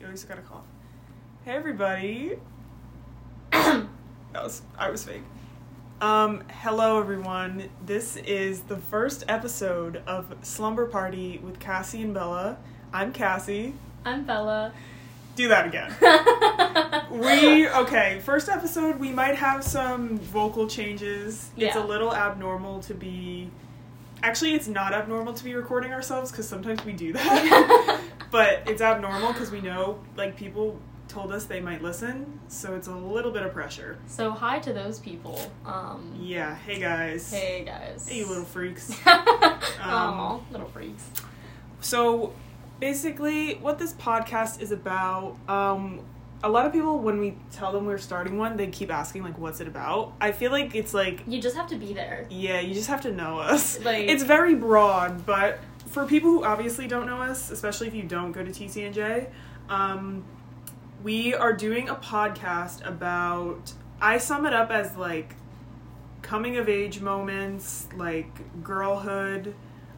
You always gotta cough. Hey everybody. that was I was fake. Um, hello everyone. This is the first episode of Slumber Party with Cassie and Bella. I'm Cassie. I'm Bella. Do that again. we okay, first episode we might have some vocal changes. Yeah. It's a little abnormal to be Actually, it's not abnormal to be recording ourselves cuz sometimes we do that. but it's abnormal because we know like people told us they might listen so it's a little bit of pressure so hi to those people. Um, yeah hey guys Hey guys. hey you little freaks Aw, little freaks. so basically what this podcast is about um a lot of people when we tell them we're starting one they keep asking like what's it about i feel like it's like You just have to be there. yeah you just have to know us Like- it's very broad but for people who obviously don't know us especially if you don't go to tcnj um, we are doing a podcast about i sum it up as like coming of age moments like girlhood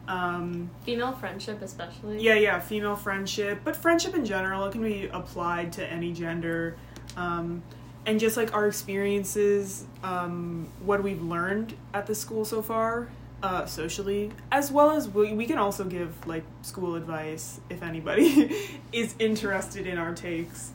um, Female friendship, especially. yeah, yeah, female friendship, but friendship in general, it can be applied to any gender. Um, and just like our experiences, um, what we've learned at the school so far, uh, socially, as well as we, we can also give like school advice if anybody is interested in our takes.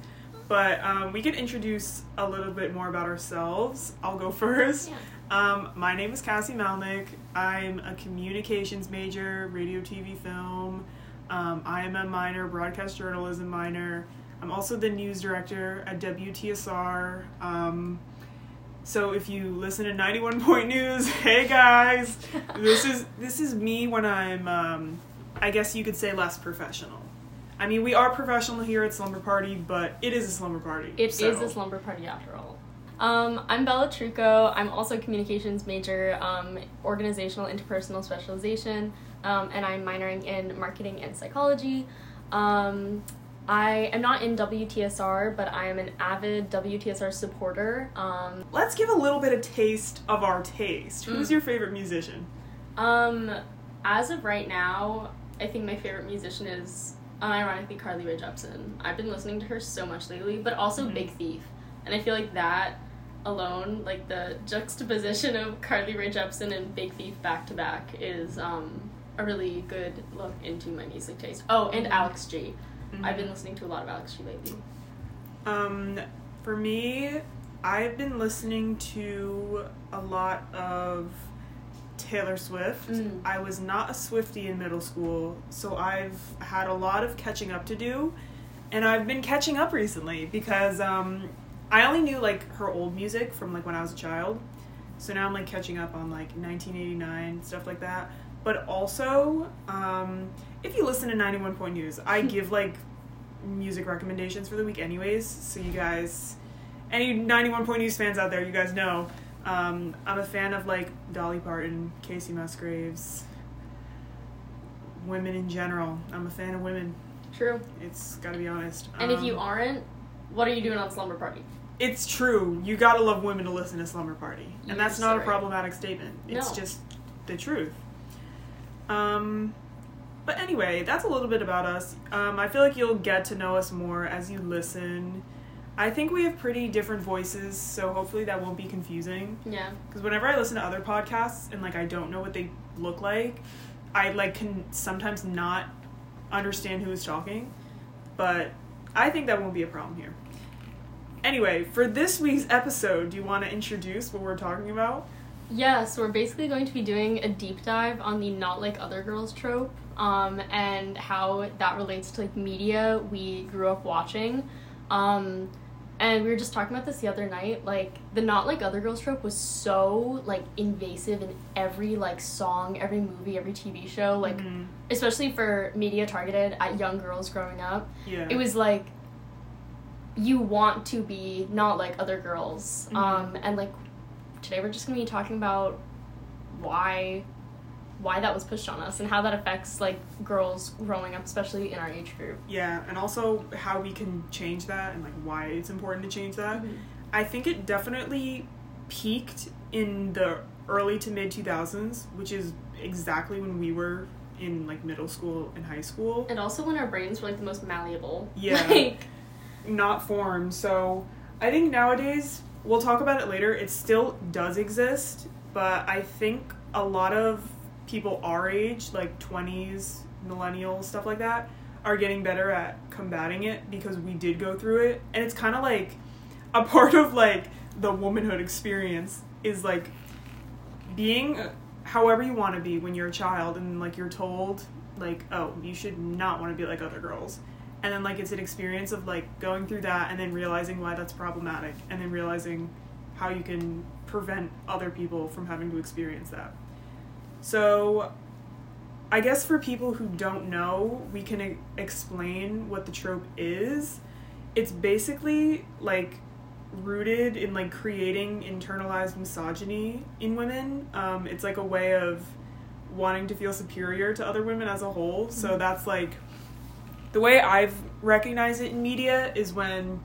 But um, we can introduce a little bit more about ourselves. I'll go first. Yeah. Um, my name is Cassie Malnick. I'm a communications major, radio, TV, film. Um, I am a minor, broadcast journalism minor. I'm also the news director at WTSR. Um, so if you listen to 91 Point News, hey guys, this is this is me when I'm, um, I guess you could say less professional. I mean, we are professional here at Slumber Party, but it is a slumber party. It is so- a slumber party after all. Um, I'm Bella Truco. I'm also a communications major, um, organizational interpersonal specialization, um, and I'm minoring in marketing and psychology. Um, I am not in WTSR, but I am an avid WTSR supporter. Um, Let's give a little bit of taste of our taste. Who's Mm. your favorite musician? Um, as of right now, I think my favorite musician is unironically Carly Rae Jepsen. I've been listening to her so much lately, but also Mhm. Big Thief, and I feel like that alone, like the juxtaposition of Carly Rae Jepsen and Big Thief back to back, is um a really good look into my music taste. Oh, and Mhm. Alex G. Mm-hmm. have been listening to a lot of Alex G lately. Um, for me, I've been listening to a lot of Taylor Swift. Mm. I was not a Swifty in middle school, so I've had a lot of catching up to do, and I've been catching up recently because um, I only knew like her old music from like when I was a child, so now I'm like catching up on like 1989 stuff like that. But also, um, if you listen to 91 Point News, I give like music recommendations for the week anyways so you guys any 91 point news fans out there you guys know um, i'm a fan of like dolly parton kacey musgraves women in general. I'm a fan of women. True. it's gotta be honest. And if you Um, aren't, what are you doing on Slumber Party? it's true. You gotta love women to listen to slumber party. And that's You're not so a problematic statement. It's No. just the truth. Um but anyway that's a little bit about us. Um, i feel like you'll get to know us more as you listen. I think we have pretty different voices so hopefully that won't be confusing. Yeah. because whenever i listen to other podcasts and like i don't know what they look like i like can sometimes not understand who is talking. But i think that won't be a problem here. Anyway for this week's episode do you want to introduce what we're talking about Yeah, so we're basically going to be doing a deep dive on the not like other girls trope, um, and how that relates to like media we grew up watching. Um, and we were just talking about this the other night. Like the not like other girls trope was so like invasive in every like song, every movie, every TV show. Like Mhm. especially for media targeted at young girls growing up yeah it was like you want to be not like other girls Mhm. um and like today we're just gonna be talking about why why that was pushed on us and how that affects like girls growing up especially in our age group yeah and also how we can change that and like why it's important to change that Mhm. i think it definitely peaked in the early to mid 2000s which is exactly when we were in like middle school and high school and also when our brains were like the most malleable Yeah. like not formed. So I think nowadays we'll talk about it later. It still does exist, but I think a lot of people our age, like twenties, millennials, stuff like that, are getting better at combating it because we did go through it, and it's kind of like a part of like the womanhood experience is like being however you want to be when you're a child and like you're told like oh you should not want to be like other girls and then like it's an experience of like going through that and then realizing why that's problematic and then realizing how you can prevent other people from having to experience that. So i guess for people who don't know we can e- explain what the trope is. It's basically like rooted in like creating internalized misogyny in women. Um, it's like a way of wanting to feel superior to other women as a whole. So that's like the way I've recognized it in media is when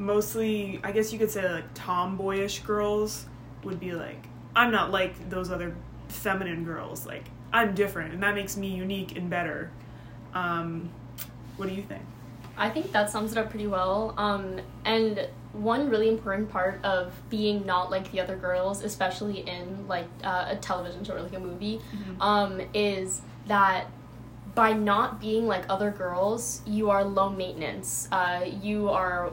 mostly, I guess you could say, like tomboyish girls would be like, I'm not like those other feminine girls. Like, I'm different, and that makes me unique and better. Um, what do you think? I think that sums it up pretty well. Um, and one really important part of being not like the other girls, especially in like uh, a television show or like a movie, um, is that by not being like other girls, you are low maintenance. Uh, you are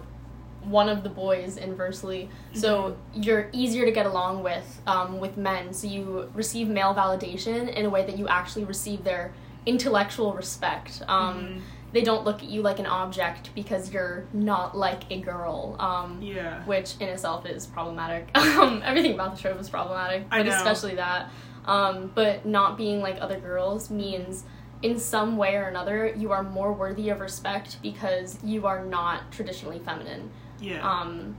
one of the boys inversely, so you're easier to get along with um, with men. So you receive male validation in a way that you actually receive their intellectual respect. Um, They don't look at you like an object because you're not like a girl. Um, Yeah. which in itself is problematic. Um, everything about the show is problematic, I but know. especially that. Um, but not being like other girls means, in some way or another, you are more worthy of respect because you are not traditionally feminine. Yeah. Um,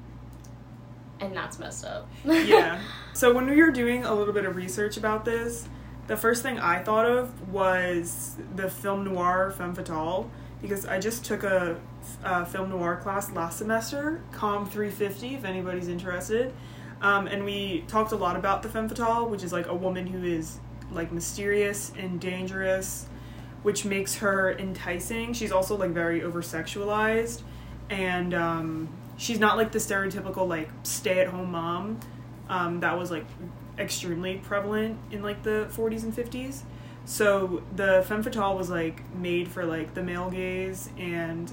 and that's messed up. yeah. So when we were doing a little bit of research about this, the first thing I thought of was the film noir femme fatale because I just took a, uh film noir class last semester, Com 350, if anybody's interested. Um, and we talked a lot about the femme fatale, which is like a woman who is like mysterious and dangerous, which makes her enticing. She's also like very over sexualized, and um, she's not like the stereotypical like stay at home mom um, that was like extremely prevalent in like the 40s and 50s. So the femme fatale was like made for like the male gaze, and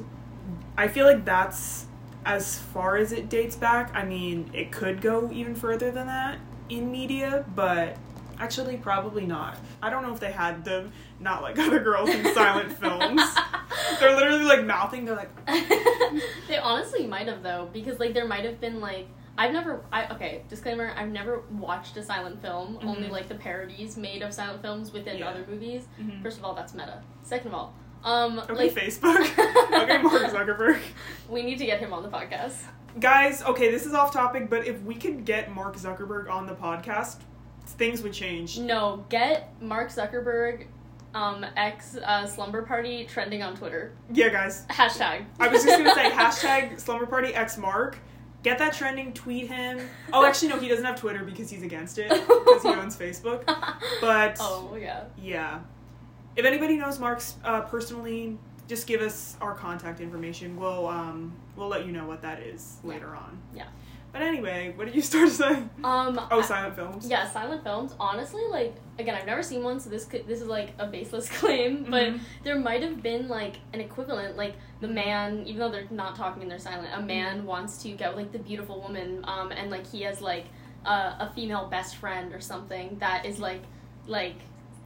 I feel like that's as far as it dates back. I mean, it could go even further than that in media, but actually, probably not. I don't know if they had the not like other girls in silent films. They're literally like mouthing. They're like, they honestly might have though, because like there might have been like I've never I okay, disclaimer, I've never watched a silent film, only Mhm. like the parodies made of silent films within Yeah. other movies. Mhm. First of all, that's meta. Second of all, um okay, like Facebook. okay, Mark Zuckerberg. we need to get him on the podcast. Guys, okay, this is off topic, but if we could get Mark Zuckerberg on the podcast, things would change. No, get Mark Zuckerberg um X uh, slumber party trending on Twitter. Yeah, guys. Hashtag. I was just gonna say hashtag slumber party X Mark. Get that trending, tweet him. Oh, actually, no, he doesn't have Twitter because he's against it because he owns Facebook. But Oh yeah. yeah, if anybody knows Mark's uh, personally, just give us our contact information. We'll um we'll let you know what that is Yeah. later on. Yeah. But anyway, what did you start to say? Um Oh, silent films. Yeah, silent films. Honestly, like again, I've never seen one, so this could, this is like a baseless claim. But Mhm. there might have been like an equivalent, like the man, even though they're not talking and they're silent, a man wants to get like the beautiful woman, um, and like he has like a, a female best friend or something that is like like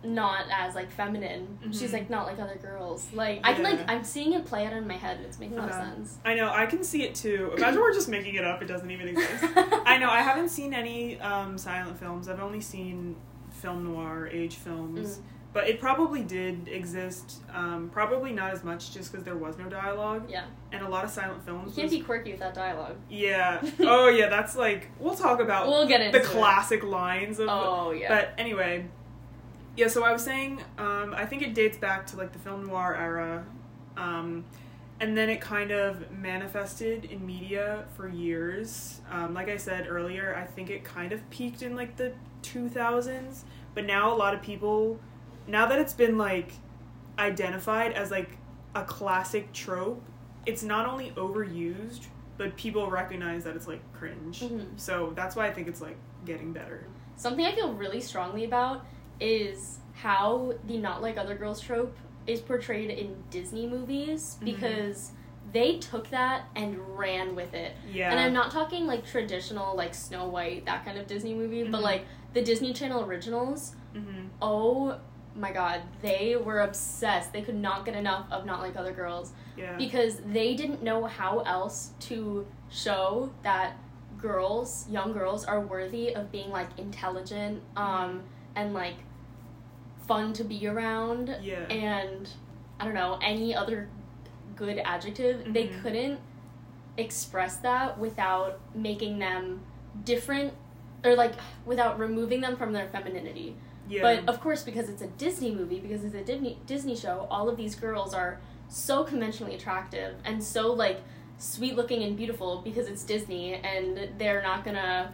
not as like feminine. She's Mhm. like not like other girls. Like I can like I'm seeing it play out in my head. and It's making a lot of sense. I know. I can see it too. Imagine we're just making it up. It doesn't even exist. I know. I haven't seen any um, silent films. I've only seen film noir age films. Mm. But it probably did exist. Um, probably not as much, just because there was no dialogue, Yeah, and a lot of silent films. you can't was- be quirky with that dialogue. yeah. Oh yeah. That's like we'll talk about We'll get into the it. classic lines of. Oh yeah. But anyway, yeah. So I was saying, um, I think it dates back to like the film noir era, um, and then it kind of manifested in media for years. Um, like I said earlier, I think it kind of peaked in like the two thousands, but now a lot of people, now that it's been like identified as like a classic trope, it's not only overused, but people recognize that it's like cringe. Mhm. So that's why I think it's like getting better. Something I feel really strongly about is how the not like other girls trope is portrayed in Disney movies Mhm. because they took that and ran with it. Yeah. And I'm not talking like traditional like Snow White that kind of Disney movie, but Mhm. like the Disney Channel originals. hmm Oh my god, they were obsessed. They could not get enough of not like other girls Yeah. because they didn't know how else to show that girls, young girls, are worthy of being like intelligent, um, and like fun to be around, yeah. and I don't know any other good adjective. They Mhm. couldn't express that without making them different or like without removing them from their femininity. yeah. But of course, because it's a Disney movie, because it's a Disney Disney show, all of these girls are so conventionally attractive and so like sweet looking and beautiful because it's Disney, and they're not gonna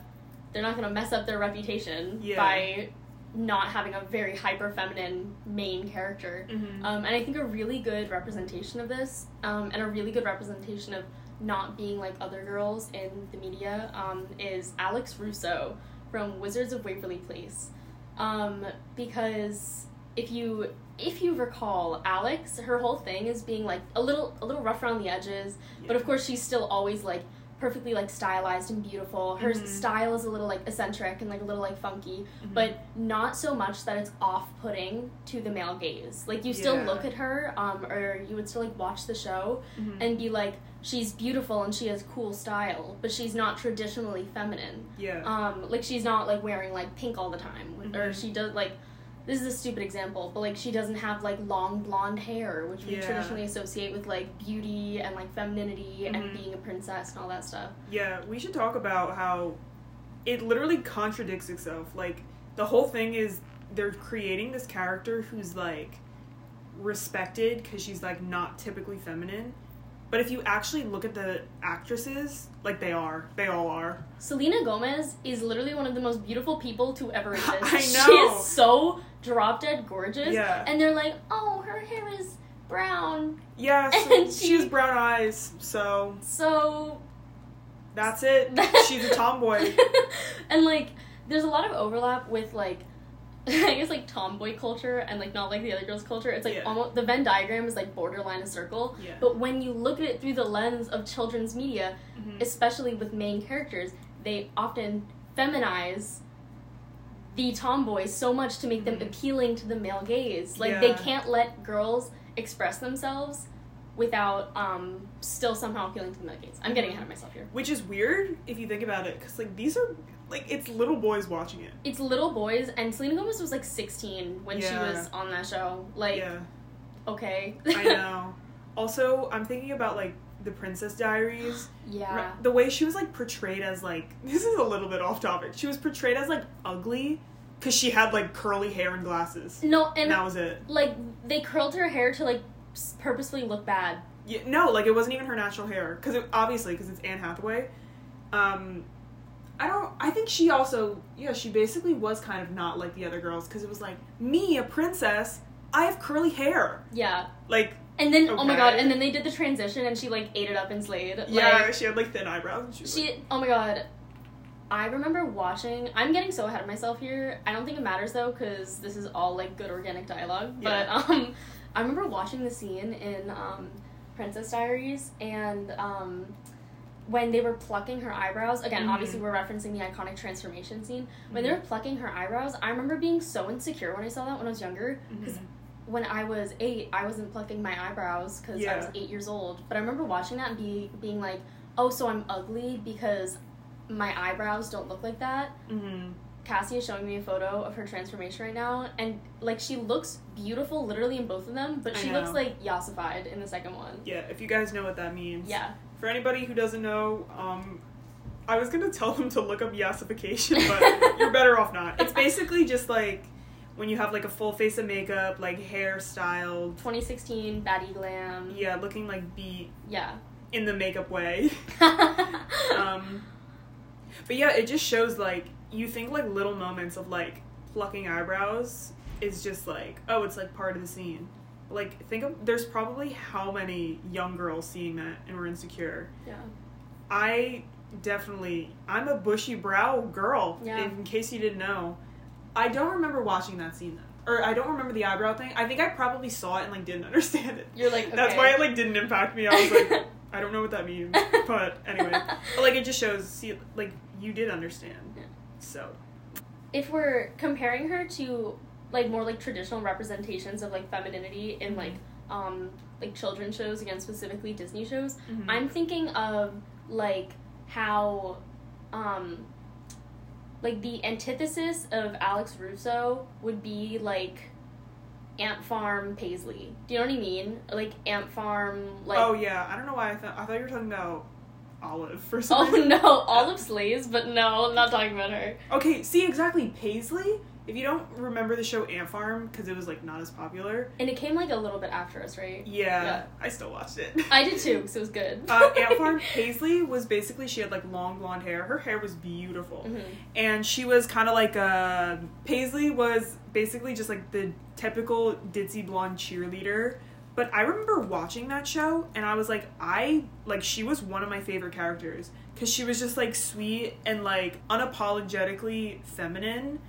they're not gonna mess up their reputation Yeah. by not having a very hyper feminine main character. Mhm. Um, and I think a really good representation of this, um, and a really good representation of not being like other girls in the media, um, is Alex Russo from Wizards of Waverly Place. Um, because if you if you recall, Alex, her whole thing is being like a little a little rough around the edges, but of course she's still always like perfectly like stylized and beautiful. Her Mhm. style is a little like eccentric and like a little like funky, Mhm. but not so much that it's off-putting to the male gaze. Like you still Yeah. look at her, um, or you would still like watch the show Mhm. and be like, she's beautiful and she has cool style, but she's not traditionally feminine. yeah. Um, like she's not like wearing like pink all the time, or Mhm. she does like. This is a stupid example, but like she doesn't have like long blonde hair, which we Yeah. traditionally associate with like beauty and like femininity and Mhm. being a princess and all that stuff. Yeah, we should talk about how it literally contradicts itself. Like the whole thing is they're creating this character who's like respected because she's like not typically feminine. But if you actually look at the actresses, like they are, they all are. Selena Gomez is literally one of the most beautiful people to ever exist. I know. She is so drop dead gorgeous. Yeah. And they're like, oh, her hair is brown. Yeah, so And she, she- has brown eyes, so So. that's it. She's a tomboy. and like, there's a lot of overlap with like. I guess like tomboy culture and like not like the other girls' culture. It's like Yeah. almost the Venn diagram is like borderline a circle. Yeah. But when you look at it through the lens of children's media, Mhm. especially with main characters, they often feminize the tomboys so much to make them Mhm. appealing to the male gaze. Like they can't let girls express themselves without um still somehow appealing to the male gaze. I'm getting ahead of myself here. Which is weird if you think about it, because like these are like it's little boys watching it. It's little boys and Selena Gomez was like 16 when she was on that show. Like yeah. okay. I know. Also, I'm thinking about like the Princess Diaries. yeah. The way she was like portrayed as like this is a little bit off topic. She was portrayed as like ugly because she had like curly hair and glasses. No, And that was it. like they curled her hair to like purposely look bad. Yeah, no, like it wasn't even her natural hair because it, obviously because it's Anne Hathaway. Um, I don't. I think she also yeah she basically was kind of not like the other girls because it was like me a princess. I have curly hair. Yeah. Like And then oh my god, and then they did the transition and she like ate it up and slayed. yeah, Like, she had like thin eyebrows. And she, she oh my god. I remember watching I'm getting so ahead of myself here. I don't think it matters though, because this is all like good organic dialogue. Yeah. But um I remember watching the scene in um Princess Diaries and um when they were plucking her eyebrows, again, Mhm. obviously we're referencing the iconic transformation scene. When they Mhm. were plucking her eyebrows, I remember being so insecure when I saw that when I was younger. Because Mhm. When I was eight, I wasn't plucking my eyebrows because I was eight years old. But I remember watching that and be, being like, oh, so I'm ugly because my eyebrows don't look like that. Mhm. Cassie is showing me a photo of her transformation right now, and like she looks beautiful literally in both of them, but she looks like yassified in the second one. Yeah, if you guys know what that means. Yeah. For anybody who doesn't know, um, I was gonna tell them to look up yassification, but you're better off not. It's basically just like when you have like a full face of makeup, like hairstyle. 2016 baddie glam. yeah, looking like beat Yeah. in the makeup way. um, but yeah, it just shows like you think like little moments of like plucking eyebrows is just like oh, it's like part of the scene. Like, think of there's probably how many young girls seeing that and were insecure. Yeah. I definitely I'm a bushy brow girl. Yeah. In case you didn't know, I don't remember watching that scene though, or I don't remember the eyebrow thing. I think I probably saw it and like didn't understand it. You're like, That's why it like didn't impact me. I was like, I don't know what that means, but anyway, but like it just shows. See, like you did understand. Yeah. So if we're comparing her to like more like traditional representations of like femininity in like um like children's shows again specifically disney shows mhm. i'm thinking of like how um like the antithesis of alex russo would be like ant farm paisley. Do you know what i mean? Like ant farm like oh yeah, I don't know why I thought I thought you were talking about Olive for some oh reason. no. Olive slays but no i'm not talking about her. Okay, see exactly. Paisley. If you don't remember the show Ant Farm because it was like not as popular, and it came like a little bit after us right yeah, Yeah. I still watched it. i did too because it was good uh, Ant Farm Paisley was basically she had like long blonde hair. Her hair was beautiful, Mhm. and she was kind of like uh, Paisley was basically just like the typical ditzy blonde cheerleader. But I remember watching that show, and I was like, I like she was one of my favorite characters because she was just like sweet and like unapologetically feminine,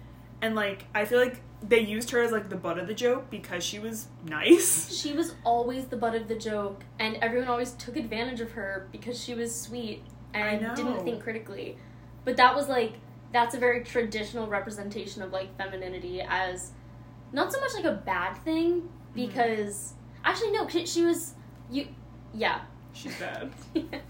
and like I feel like they used her as like the butt of the joke because she was nice. She was always the butt of the joke, and everyone always took advantage of her because she was sweet and didn't think critically. But that was like that's a very traditional representation of like femininity as not so much like a bad thing because actually no, she, she was you yeah She's bad.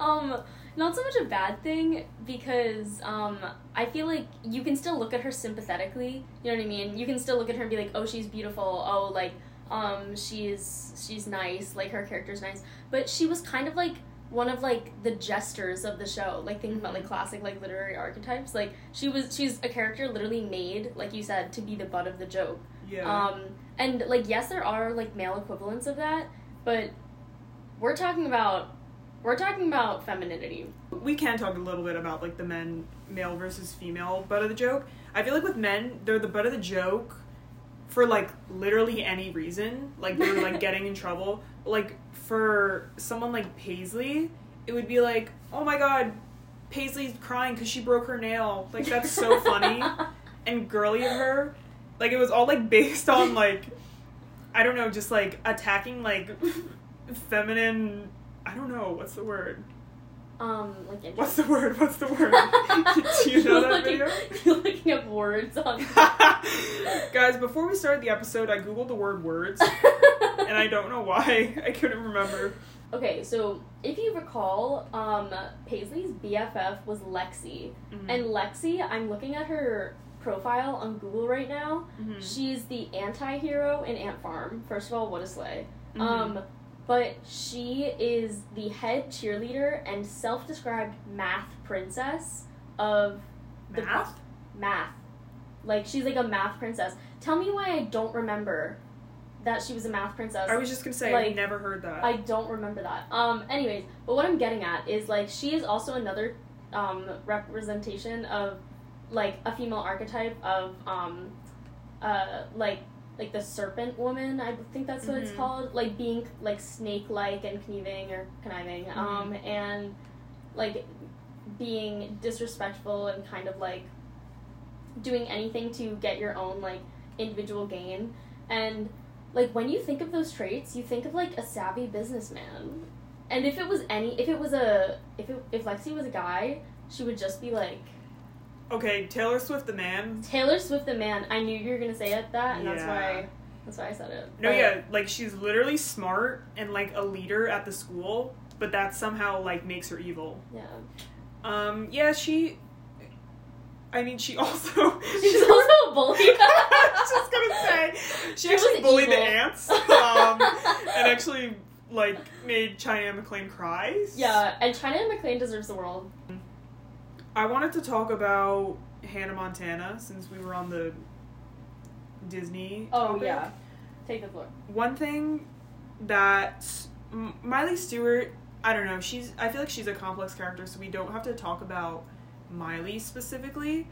um not so much a bad thing because um I feel like you can still look at her sympathetically. You know what I mean? You can still look at her and be like, "Oh, she's beautiful. Oh, like um she's she's nice. Like her character's nice." But she was kind of like one of like the jesters of the show. Like thinking about like classic like literary archetypes. Like she was she's a character literally made, like you said, to be the butt of the joke. Yeah. Um, and like yes, there are like male equivalents of that, but we're talking about we're talking about femininity. we can talk a little bit about like the men male versus female butt of the joke. I feel like with men they're the butt of the joke for like literally any reason. Like they're like getting in trouble. Like for someone like paisley it would be like oh my god paisley's crying because she broke her nail. Like that's so funny and girly of her. Like it was all like based on like i don't know just like attacking like feminine i don't know what's the word Um, like What's the word? What's the word? Do you know You're that looking, video? You're looking up words on. Guys, before we started the episode, I googled the word words, and I don't know why. I couldn't remember. Okay, so if you recall, um, Paisley's BFF was Lexi, Mhm. and Lexi, I'm looking at her profile on Google right now. Mhm. She's the anti-hero in Ant Farm. First of all, what a slay. Mhm. Um, but she is the head cheerleader and self-described math princess of the Math? math. Like she's like a math princess. Tell me why I don't remember that she was a math princess. I was just gonna say, I've never heard that. I don't remember that. Um, anyways, but what I'm getting at is like she is also another um, representation of like a female archetype of um, uh, like like the serpent woman. I think that's what it's Mhm. called. Like being like snake like and conniving or conniving. Mm-hmm. Um, and like being disrespectful and kind of like doing anything to get your own like individual gain and like when you think of those traits you think of like a savvy businessman and if it was any if it was a if it, if lexi was a guy she would just be like okay, Taylor Swift, the man. taylor swift the man i knew you were gonna say it that and that's why that's why i said it No, But- yeah, like she's literally smart and like a leader at the school, but that somehow like makes her evil. yeah Um, yeah, she. I mean, she also. she's also a bully I was just gonna say she She actually bullied the ants um, and actually like made China Anne McClain cry. yeah and china mcclain deserves the world I wanted to talk about Hannah Montana since we were on the Disney. oh topic. yeah take the floor One thing that M- Miley Stewart, I don't know, she's I feel like she's a complex character, so we don't have to talk about Miley specifically,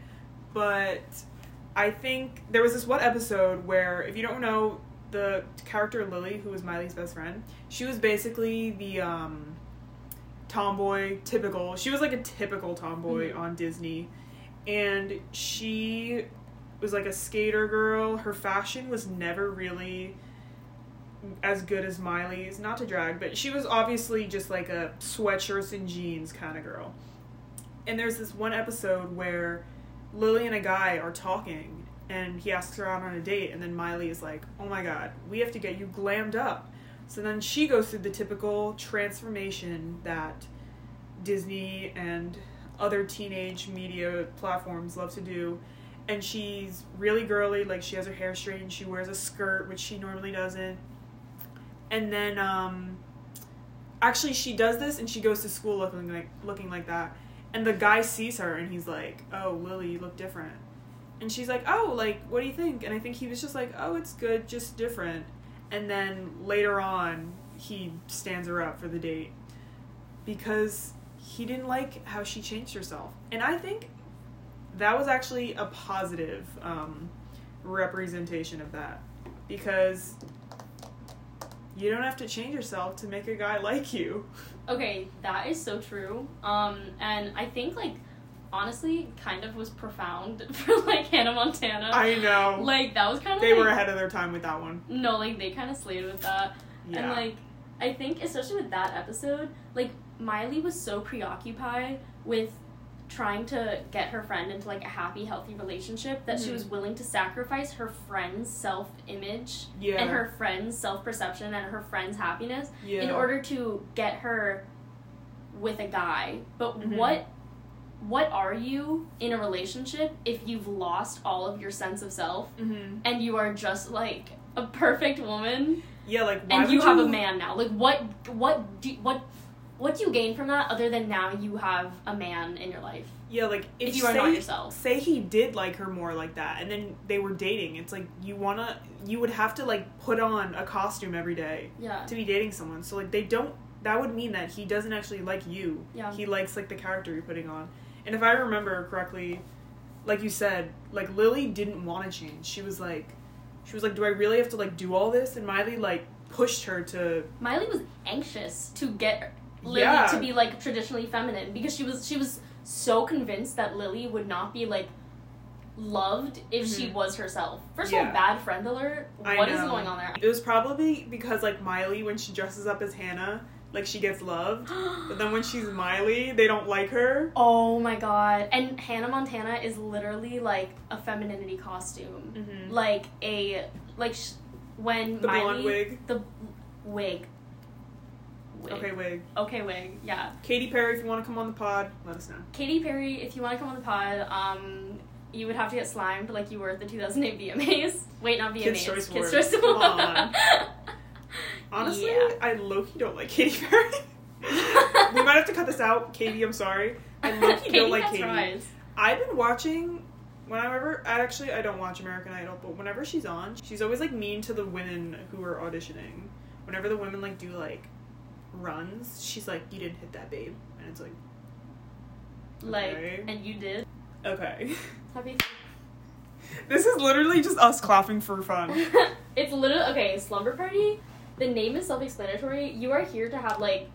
but I think there was this one episode where if you don't know the character Lily, who was Miley's best friend, she was basically the um, tomboy, typical. She was like a typical tomboy Mhm. on Disney, and she was like a skater girl. Her fashion was never really as good as Miley's. Not to drag, but she was obviously just like a sweatshirts and jeans kind of girl. And there's this one episode where Lily and a guy are talking, and he asks her out on a date, and then Miley is like, "Oh my god, we have to get you glammed up." So then she goes through the typical transformation that Disney and other teenage media platforms love to do. And she's really girly, like she has her hair straightened, she wears a skirt, which she normally doesn't. And then um actually she does this and she goes to school looking like looking like that. And the guy sees her and he's like, "Oh, Lily, you look different." And she's like, "Oh, like what do you think?" And I think he was just like, "Oh, it's good, just different." And then later on, he stands her up for the date because he didn't like how she changed herself. And I think that was actually a positive um, representation of that because you don't have to change yourself to make a guy like you. Okay, that is so true. Um, and I think like honestly, kind of was profound for like Hannah Montana. I know. like that was kind of they like, were ahead of their time with that one. No, like they kind of slayed with that. Yeah. And like I think especially with that episode, like Miley was so preoccupied with trying to get her friend into like a happy, healthy relationship that she Mhm. was willing to sacrifice her friend's self image yeah. and her friend's self perception and her friend's happiness yeah. in order to get her with a guy. But Mhm. what what are you in a relationship if you've lost all of your sense of self hmm and you are just like a perfect woman Yeah, like why and you have a man now? Like what what do what what do you gain from that other than now you have a man in your life? Yeah, like if, If you are say, not yourself. Say he did like her more like that, and then they were dating. It's like you wanna, you would have to like put on a costume every day Yeah. to be dating someone. So like they don't. That would mean that he doesn't actually like you. Yeah. He likes like the character you're putting on. And if I remember correctly, like you said, like Lily didn't want to change. She was like, she was like, do I really have to like do all this? And Miley like pushed her to. Miley was anxious to get Lily Yeah. to be like traditionally feminine because she was she was so convinced that Lily would not be like loved if she Mhm. was herself. First of all, bad friend alert. What is going on there? It was probably because like Miley, when she dresses up as Hannah, like she gets loved. But then when she's Miley, they don't like her. Oh my god. And Hannah Montana is literally like a femininity costume. Mm-hmm. Like a like sh- when The Miley blonde wig. the wig. Wig. Okay, wig. Okay, wig. Yeah. Katy Perry, if you want to come on the pod, let us know. Katy Perry, if you want to come on the pod, um, you would have to get slimed like you were at the 2008 VMAs. Wait, not VMAs. Kids' Choice Kids'. Choice Come Awards. on. Honestly, Yeah. I low key don't like Katy Perry. we might have to cut this out, Katy. I'm sorry. I low key don't like Katy. rise. I've been watching. Whenever I actually I don't watch American Idol, but whenever she's on, she's always like mean to the women who are auditioning. Whenever the women like do like runs, she's like, "You didn't hit that, babe," and it's like, Like, and you did. okay. Happy. this is literally just us clapping for fun. it's literally okay. Slumber party. The name is self-explanatory. You are here to have like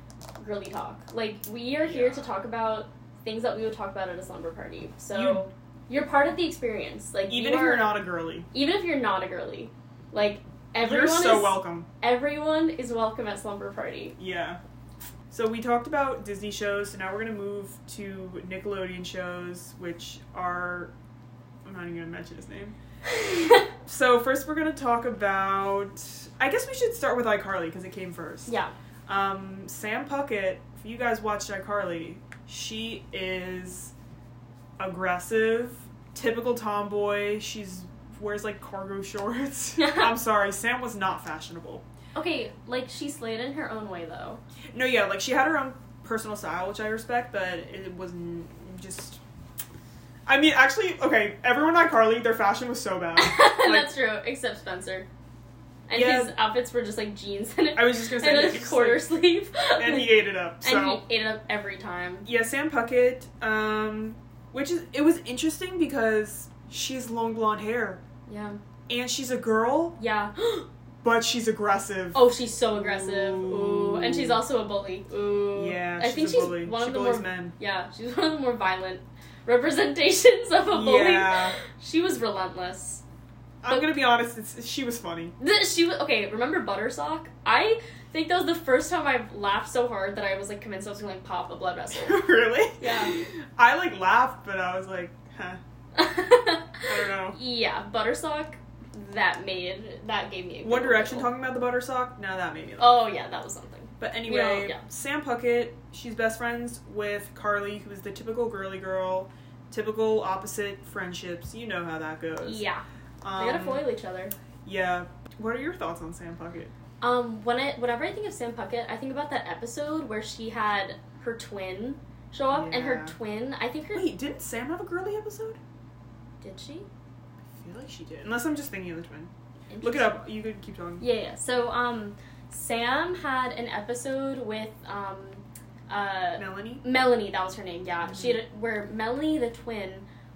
girly talk. Like we are here Yeah. to talk about things that we would talk about at a slumber party. So You- are part of the experience. Like Even you if you're not a girly, even if you're not a girly, like everyone you're so is welcome. everyone is welcome at slumber party. Yeah. So we talked about Disney shows, so now we're gonna move to Nickelodeon shows, which are I'm not even gonna mention his name. So first we're gonna talk about I guess we should start with iCarly because it came first. yeah. Um, Sam Puckett, if you guys watched iCarly, she is aggressive, typical tomboy. She's wears like cargo shorts. I'm sorry, Sam was not fashionable. Okay, like she slayed in her own way though. No, yeah, like she had her own personal style, which I respect, but it was just. I mean, actually, okay, everyone at Carly, their fashion was so bad. That's true, except Spencer. And Yeah. his outfits were just like jeans and, I was just gonna say, and a it's quarter like- sleeve. and he ate it up. So And he ate it up every time. yeah, Sam Puckett, um, which is it was interesting because she has long blonde hair Yeah. and she's a girl, Yeah. but she's aggressive. Oh, she's so aggressive. Ooh. Ooh. And she's also a bully. Ooh. yeah, I she's think a she's bully. one she of the more men. Yeah, she's one of the more violent representations of a bully. Yeah, She was relentless. I'm gonna be honest. It's, she was funny. She was okay. Remember Buttersock? I think that was the first time I've laughed so hard that I was like convinced I was gonna like pop a blood vessel. really? Yeah. I like laughed, but I was like, huh. I don't know. Yeah, Buttersock. That made that gave me a One Direction talking about the Buttersock. Now that made me laugh. Oh yeah, that was something. But anyway, Yeah, yeah. Sam Puckett, she's best friends with Carly, who is the typical girly girl, typical opposite friendships. You know how that goes. Yeah, Um, they gotta foil each other. Yeah. What are your thoughts on Sam Puckett? Um, when I whenever I think of Sam Puckett, I think about that episode where she had her twin show up, and her twin. I think her Wait, didn't Sam have a girly episode? did she I feel like she did. Unless I'm just thinking of the twin. Look it up. You could keep talking. Yeah, yeah. So um, Sam had an episode with um, uh, Melanie? Melanie. That was her name. Yeah, she had a, where Melanie the twin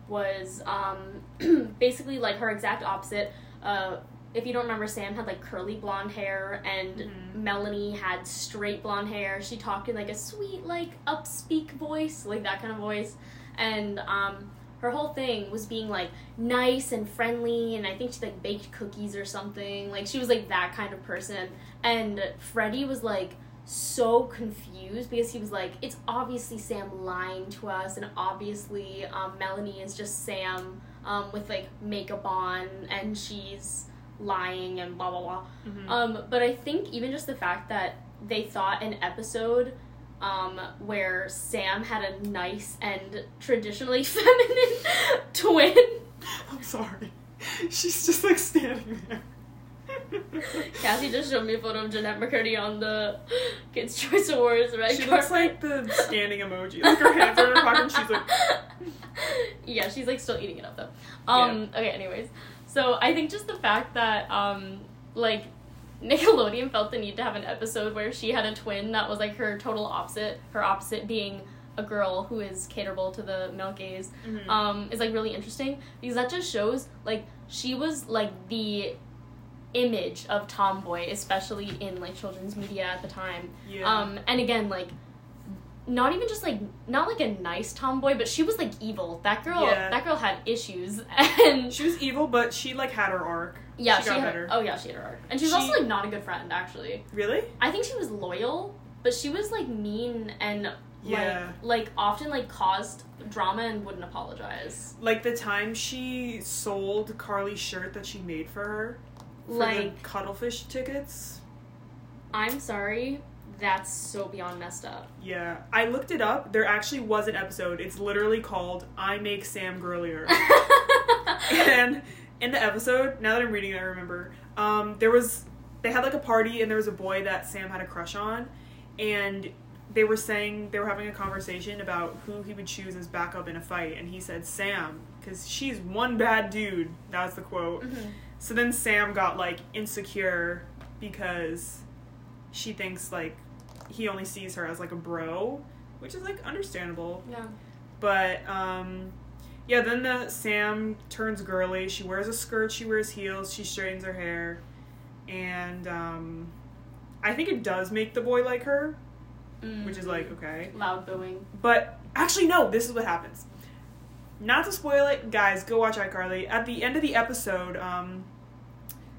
was um, basically like her exact opposite. Uh, if you don't remember, Sam had like curly blonde hair, and Mhm. Melanie had straight blonde hair. She talked in like a sweet, like upspeak voice, like that kind of voice, and um, her whole thing was being like nice and friendly, and I think she like baked cookies or something. Like she was like that kind of person, and Freddie was like so confused because he was like, it's obviously Sam lying to us, and obviously um, Melanie is just Sam um, with like makeup on, and she's lying and blah blah blah. Mhm. Um, but I think even just the fact that they thought an episode um, where Sam had a nice and traditionally feminine twin. I'm sorry. She's just like standing there. Cassie just showed me a photo of Jennette McCurdy on the Kids' Choice Awards red She carpet. looks like the standing emoji. Like her hands are in her pocket and she's like, yeah, she's like still eating it up though. Um, okay, anyways. So I think just the fact that um, like Nickelodeon felt the need to have an episode where she had a twin that was like her total opposite, her opposite being a girl who is caterable to the male gaze, Mhm. um, is like really interesting because that just shows like she was like the image of tomboy, especially in like children's media at the time. yeah. Um, and again, like, not even just like not like a nice tomboy, but she was like evil. That girl, Yeah. that girl had issues, and she was evil, but she like had her arc. Yeah, she she, got had, better. Oh yeah, she had her arc, and she was She- also like not a good friend. Actually, Really? I think she was loyal, but she was like mean and Yeah. like like often like caused drama and wouldn't apologize. Like the time she sold Carly's shirt that she made for her for Like the cuttlefish tickets. I'm sorry, that's so beyond messed up. Yeah, I looked it up. There actually was an episode. It's literally called "iMake Sam Girlier." and in the episode, now that I'm reading it, I remember. Um, there was they had like a party, and there was a boy that Sam had a crush on, and they were saying they were having a conversation about who he would choose as backup in a fight, and he said Sam because she's one bad dude. That's the quote. Mhm. So then Sam got like insecure because she thinks like he only sees her as like a bro, which is like understandable. Yeah. But um yeah, then the Sam turns girly. She wears a skirt, she wears heels, she straightens her hair. And um I think it does make the boy like her, which is like okay. loud booing. But actually, no, this is what happens. Not to spoil it, guys, go watch iCarly. At the end of the episode, um,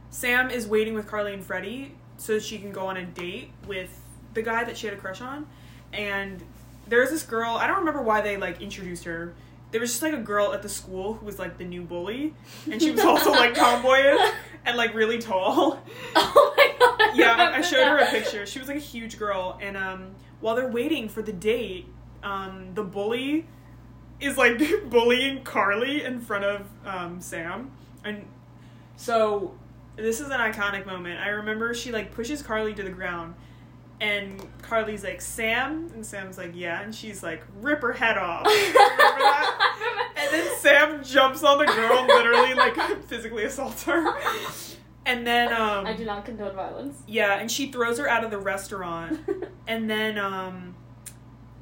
Sam is waiting with Carly and Freddie so she can go on a date with the guy that she had a crush on. And there's this girl, I don't remember why they like introduced her. There was just like a girl at the school who was like the new bully, and she was also like tomboyish and like really tall. Oh my god. I yeah, I- showed her a picture. She was like a huge girl, and um, while they're waiting for the date, um, the bully is like bullying Carly in front of um, Sam, and so this is an iconic moment. I remember she like pushes Carly to the ground, and Carly's like Sam, and Sam's like yeah, and she's like rip her head off. Remember that? And then Sam jumps on the girl, literally like physically assaults her, and then um, I do not condone violence. yeah, and she throws her out of the restaurant. And then um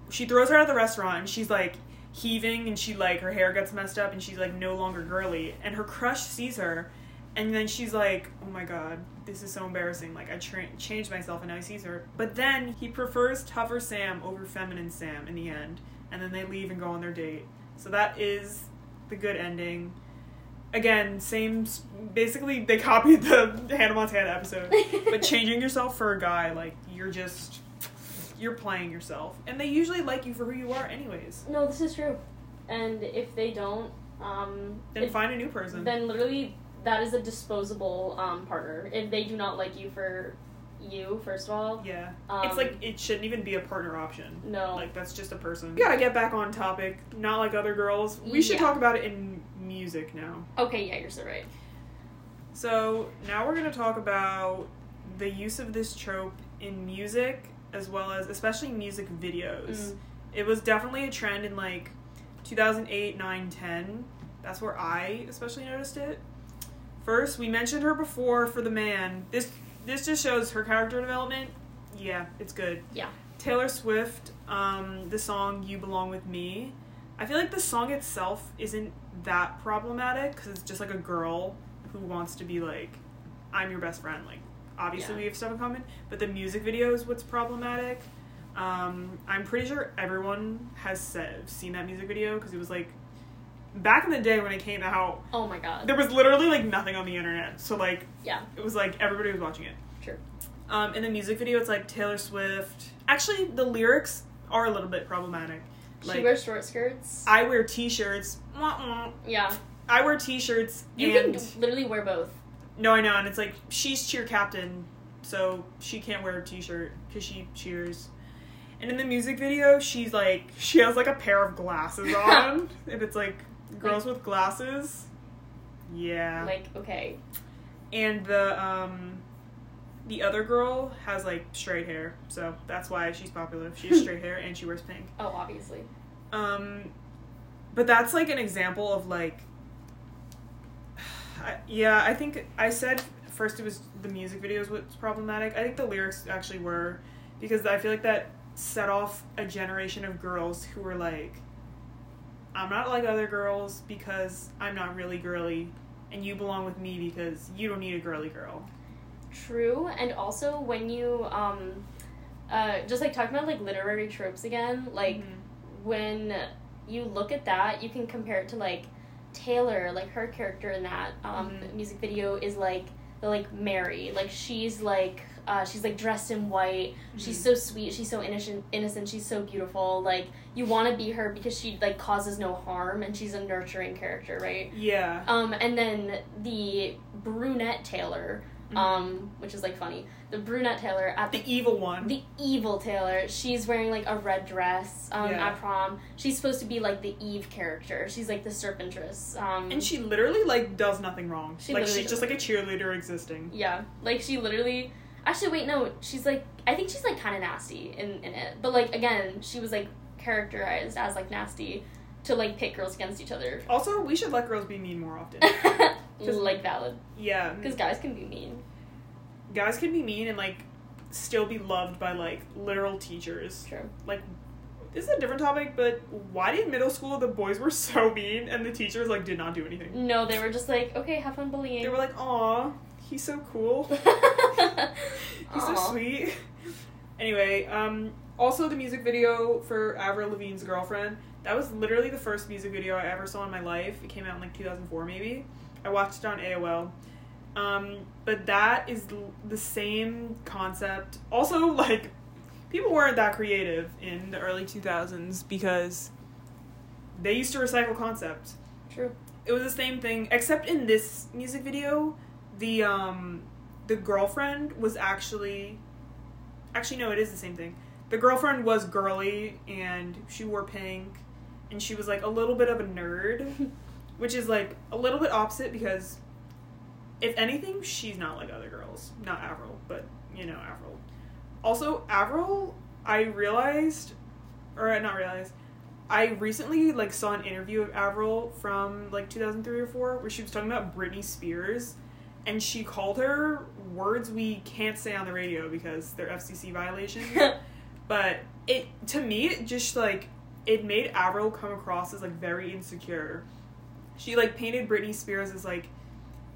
she throws her out of the restaurant and she's like heaving and she like her hair gets messed up and she's like no longer girly and her crush sees her And then she's like, "Oh my god, this is so embarrassing. Like I tra- changed myself, and now he sees her." But then he prefers tougher Sam over feminine Sam in the end, and then they leave and go on their date. So that is the good ending. Again, same. Basically, they copied the Hannah Montana episode, but changing yourself for a guy, like you're just you're playing yourself, and they usually like you for who you are, anyways. No, this is true. And if they don't, um, Then if- find a new person. then literally that is a disposable um, partner. If they do not like you for you, first of all, yeah, um, it's like it shouldn't even be a partner option. no. Like that's just a person. We gotta get back on topic. Not like other girls. We should Yeah. talk about it in music now. okay, yeah, you're so right. So now we're gonna talk about the use of this trope in music as well as especially music videos. Mm. It was definitely a trend in like 2008, 9, 10. That's where I especially noticed it. First, we mentioned her before for the man. This this just shows her character development. Yeah, it's good. Yeah. Taylor Swift, um, the song "You Belong with Me." I feel like the song itself isn't that problematic because it's just like a girl who wants to be like, "I'm your best friend." Like, obviously Yeah. we have stuff in common, but the music video is what's problematic. Um, I'm pretty sure everyone has said, seen that music video because it was like back in the day when it came out. Oh my god. There was literally like nothing on the internet, so like Yeah. it was like everybody was watching it. True. Um, in the music video, it's like Taylor Swift. Actually, the lyrics are a little bit problematic. she wears short skirts. I wear t-shirts. Yeah. I wear t-shirts You and can literally wear both. no, I know, and it's like she's cheer captain, so she can't wear a t-shirt because she cheers. And in the music video, she's like she has like a pair of glasses on, and it's like girls with glasses. Yeah. Like, okay. and the um the other girl has like straight hair so that's why she's popular she has straight hair and she wears pink Oh, obviously. um but that's like an example of like I, yeah i think i said first it was the music videos was problematic i think the lyrics actually were because i feel like that set off a generation of girls who were like i'm not like other girls because i'm not really girly and you belong with me because you don't need a girly girl True, and also when you um, uh, just like talking about like literary tropes again, like Mhm. when you look at that, you can compare it to like Taylor, like her character in that um, Mhm. music video is like the like Mary, like she's like uh, she's like dressed in white. She's Mhm. so sweet. She's so innocent. Innocent. She's so beautiful. Like you want to be her because she like causes no harm and she's a nurturing character, right? yeah Um, and then the brunette Taylor, Mhm. um, which is like funny. The brunette Taylor at the the evil one the evil Taylor, she's wearing like a red dress um, Yeah. at prom. She's supposed to be like the Eve character. She's like the serpentress. Um, and she literally like does nothing wrong She like she's just like a cheerleader existing yeah, like she literally. Actually, wait, no, she's like I think she's like kind of nasty in in it, but like again, she was like characterized as like nasty to like pit girls against each other. also we should let girls be mean more often like valid, yeah because guys can be mean. guys can be mean and like still be loved by like literal teachers True. like this is a different topic but why did middle school the boys were so mean and the teachers like did not do anything No, they were just like, okay, have fun bullying. they were like aw he's so cool he's so Aw. sweet. Anyway um also the music video for avril lavigne's girlfriend that was literally the first music video i ever saw in my life. It came out in like 2004 maybe. I watched it on aol um, but that is l- the same concept. Also like people weren't that creative in the early 2000s because they used to recycle concepts. True. it was the same thing except in this music video the um the girlfriend was actually actually no it is the same thing. The girlfriend was girly and she wore pink and she was like a little bit of a nerd which is like a little bit opposite because if anything she's not like other girls. Not avril but you know avril. Also avril i realized or not realized I recently like saw an interview of Avril from like 2003 or 4 where she was talking about Britney Spears and she called her words we can't say on the radio because they're FCC violations. but it to me it just like it made Avril come across as like very insecure. She like painted Britney Spears as like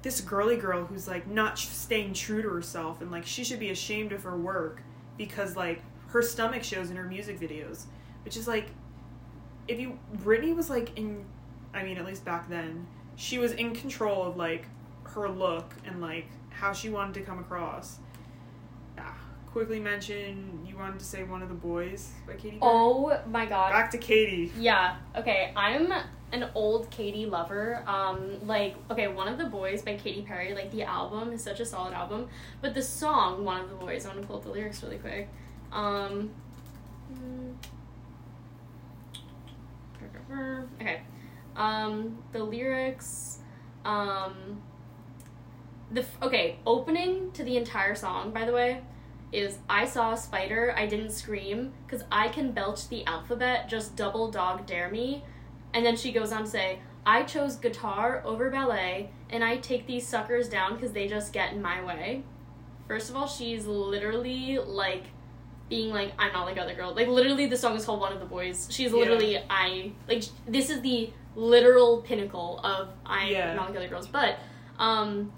this girly girl who's like not staying true to herself and like she should be ashamed of her work because like her stomach shows in her music videos, which is like if you Britney was like in I mean at least back then, she was in control of like her look and like how she wanted to come across. Yeah. Quickly mention you wanted to say one of the boys by Katy Perry. Oh my god. Back to Katy. Yeah. Okay. I'm an old Katy lover. Um, like, okay, one of the boys by Katy Perry. Like, the album is such a solid album, but the song, one of the boys. I'm gonna pull up the lyrics really quick. Um. mm, Okay. Um, the lyrics. Um. The f- okay opening to the entire song, by the way, is I saw a spider, I didn't scream, because I can belch the alphabet, just double dog dare me. And then she goes on to say, I chose guitar over ballet, and I take these suckers down because they just get in my way. First of all, she's literally like being like, I'm not like other girls. Like, literally, the song is called One of the Boys. She's Yeah. literally, I, like, this is the literal pinnacle of I'm Yeah. not like other girls. But, um,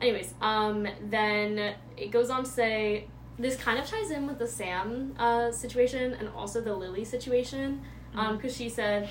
anyways, um, then it goes on to say, this kind of ties in with the Sam uh, situation and also the Lily situation because she said,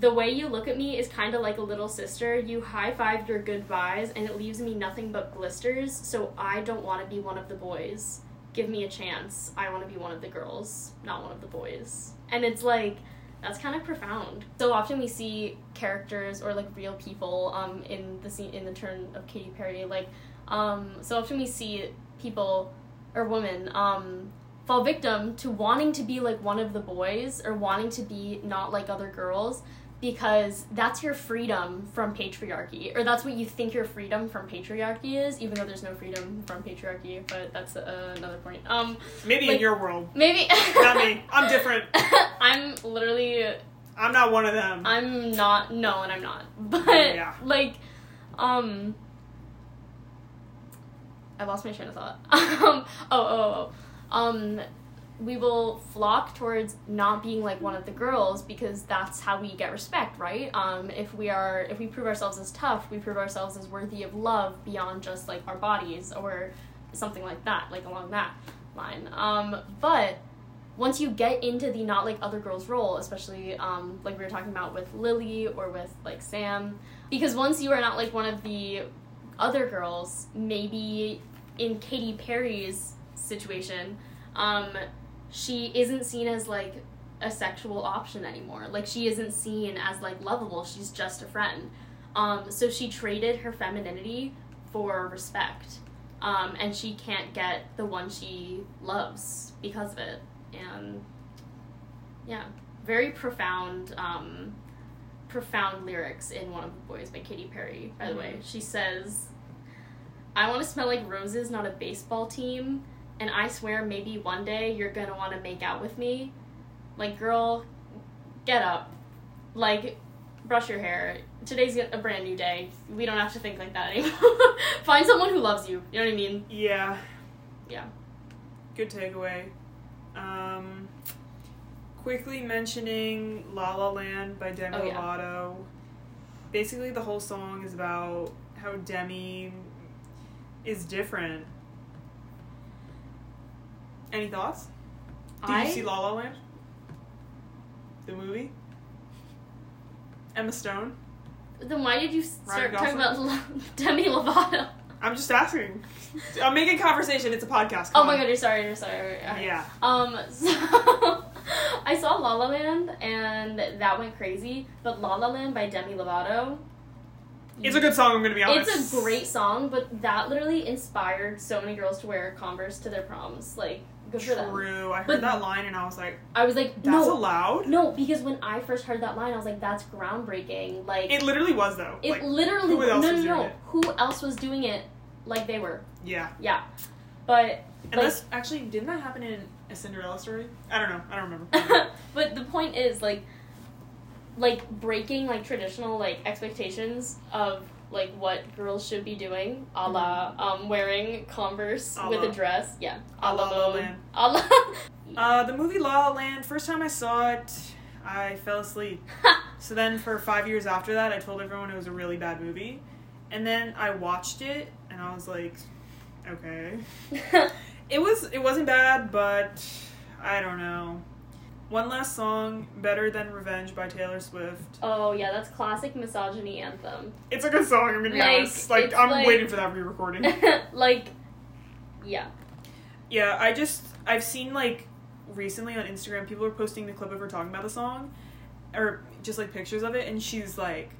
The way you look at me is kind of like a little sister. You high five your goodbyes and it leaves me nothing but blisters, so I don't want to be one of the boys. Give me a chance. I want to be one of the girls, not one of the boys. And it's like, that's kind of profound. So often we see characters or like real people um, in the scene in the turn of Katy Perry. Like, um, so often we see people or women um, fall victim to wanting to be like one of the boys or wanting to be not like other girls because that's your freedom from patriarchy or that's what you think your freedom from patriarchy is even though there's no freedom from patriarchy but that's uh, another point um Maybe in your world. maybe Not me. I'm different. i'm literally I'm not one of them. i'm not no and i'm not but Yeah. like um I lost my train of thought. um, oh, oh, oh. Um, we will flock towards not being like one of the girls because that's how we get respect, right? Um, if we are, if we prove ourselves as tough, we prove ourselves as worthy of love beyond just like our bodies or something like that, like along that line. Um, but once you get into the not like other girls role, especially um, like we were talking about with Lily or with like Sam, because once you are not like one of the other girls, maybe in Katy Perry's situation, um, she isn't seen as like a sexual option anymore. Like she isn't seen as like lovable. She's just a friend. Um, so she traded her femininity for respect. Um, and she can't get the one she loves because of it. And yeah, very profound, um, profound lyrics in one of the boys by Katy Perry. By the way, she says, "I want to smell like roses, not a baseball team." And I swear, maybe one day you're gonna want to make out with me. Like, girl, get up. Like, brush your hair. Today's a brand new day. We don't have to think like that anymore. Find someone who loves you. You know what I mean? yeah. Yeah. Good takeaway. Um, quickly mentioning La La Land by Demi Oh, yeah. Lovato. Basically, the whole song is about how Demi is different. Any thoughts? Did I you see La La Land? The movie? Emma Stone? then why did you start talking about? Demi Lovato? I'm just asking. I'm making conversation. It's a podcast. Oh my on. god, you're sorry, you're sorry. Yeah. Um, so I saw La La Land and that went crazy, but La La Land by Demi Lovato. It's a good song, I'm gonna be honest. It's a great song, but that literally inspired so many girls to wear Converse to their proms. Like, good. True. I heard But- that line and I was like, I was like, that's no, allowed? no, because when I first heard that line, I was like, that's groundbreaking. Like, It literally was though. it like, literally who else no, was no, no. it? Who else was doing it like they were? yeah. Yeah, but And Like- actually didn't that happen in a Cinderella story? I don't know. I don't remember. but the point is like like breaking like traditional like expectations of like what girls should be doing a la um wearing converse A with la- a dress yeah a la La. Land. a la uh, the movie La La Land. First time I saw it, I fell asleep. So then for five years after that, I told everyone it was a really bad movie. and then I watched it and I was like, okay. It was it wasn't bad, but I don't know. One last song, Better Than Revenge by Taylor Swift. oh yeah, that's classic misogyny anthem. It's a good song, I'm gonna be Like, honest. Like I'm like- waiting for that re-recording. like, yeah. yeah, I just I've seen like recently on Instagram people are posting the clip of her talking about the song, or just like pictures of it, and she's like,